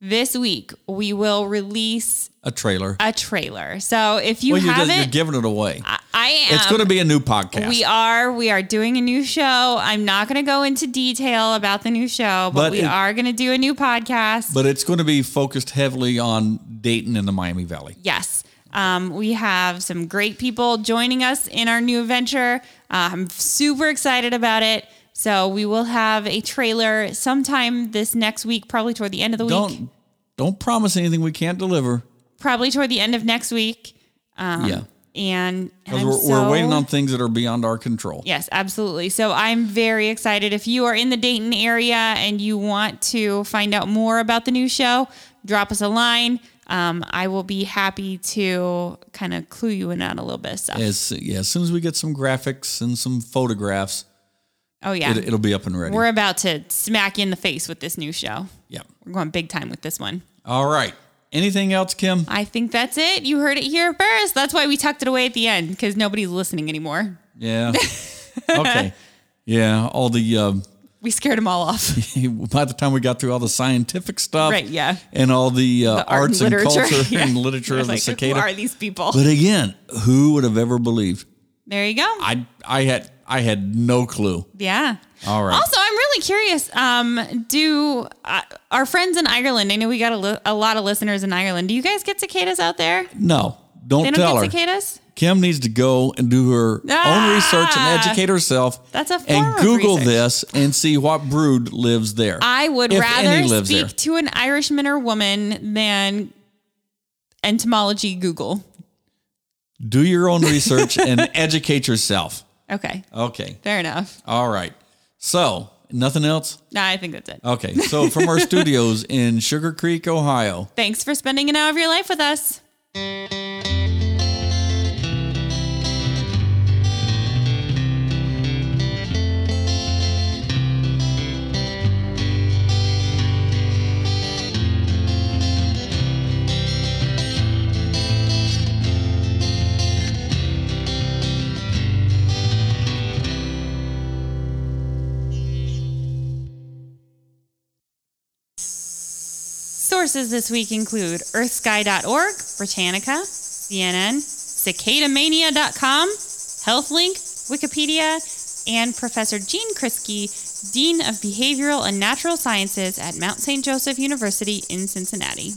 This week we will release A trailer. a trailer. So if you well, you're, haven't, you're giving it away. I, I am. it's going to be a new podcast. We are. We are doing a new show. I'm not going to go into detail about the new show, but, But we it- are going to do a new podcast. but it's going to be focused heavily on Dayton and the Miami Valley. Yes. Um, we have some great people joining us in our new venture. Uh, I'm super excited about it. So we will have a trailer sometime this next week, probably toward the end of the week. Don't don't promise anything we can't deliver. Probably toward the end of next week. Um, yeah, And, because we're, we're waiting on things that are beyond our control. Yes, absolutely. So I'm very excited. If you are in the Dayton area and you want to find out more about the new show, drop us a line. Um, I will be happy to kind of clue you in on a little bit of stuff. As yeah, as soon as we get some graphics and some photographs, oh yeah, it, it'll be up and ready. we're about to smack you in the face with this new show. yeah. We're going big time with this one. All right. Anything else, Kim? I think that's it. You heard it here first. That's why we tucked it away at the end because nobody's listening anymore. Yeah. okay. Yeah. All the um, We scared them all off. by the time we got through all the scientific stuff, Right, yeah. and all the, uh, The art arts and, literature. culture Yeah. and literature You're of the like, cicada. Who are these people? But again, who would have ever believed? there you go. I I had I had no clue. Yeah. All right. Also, I'm really curious. Um, do uh, our friends in Ireland? I know we got a, li- a lot of listeners in Ireland. Do you guys get cicadas out there? No, don't They don't tell her. cicadas. Kim needs to go and do her Ah! own research and educate herself. That's a form and Google this and see what brood lives there. I would rather speak there. to an Irishman or woman than entomology Google. Do your own research and educate yourself. Okay, Okay. fair enough. All right. So, nothing else? No, I think that's it. Okay. So, from our studios in Sugar Creek, Ohio, Thanks for spending an hour of your life with us. Sources this week include earthsky.org, Britannica, CNN, cicadamania.com, HealthLink, Wikipedia, and Professor Gene Kritsky, Dean of Behavioral and Natural Sciences at Mount St. Joseph University in Cincinnati.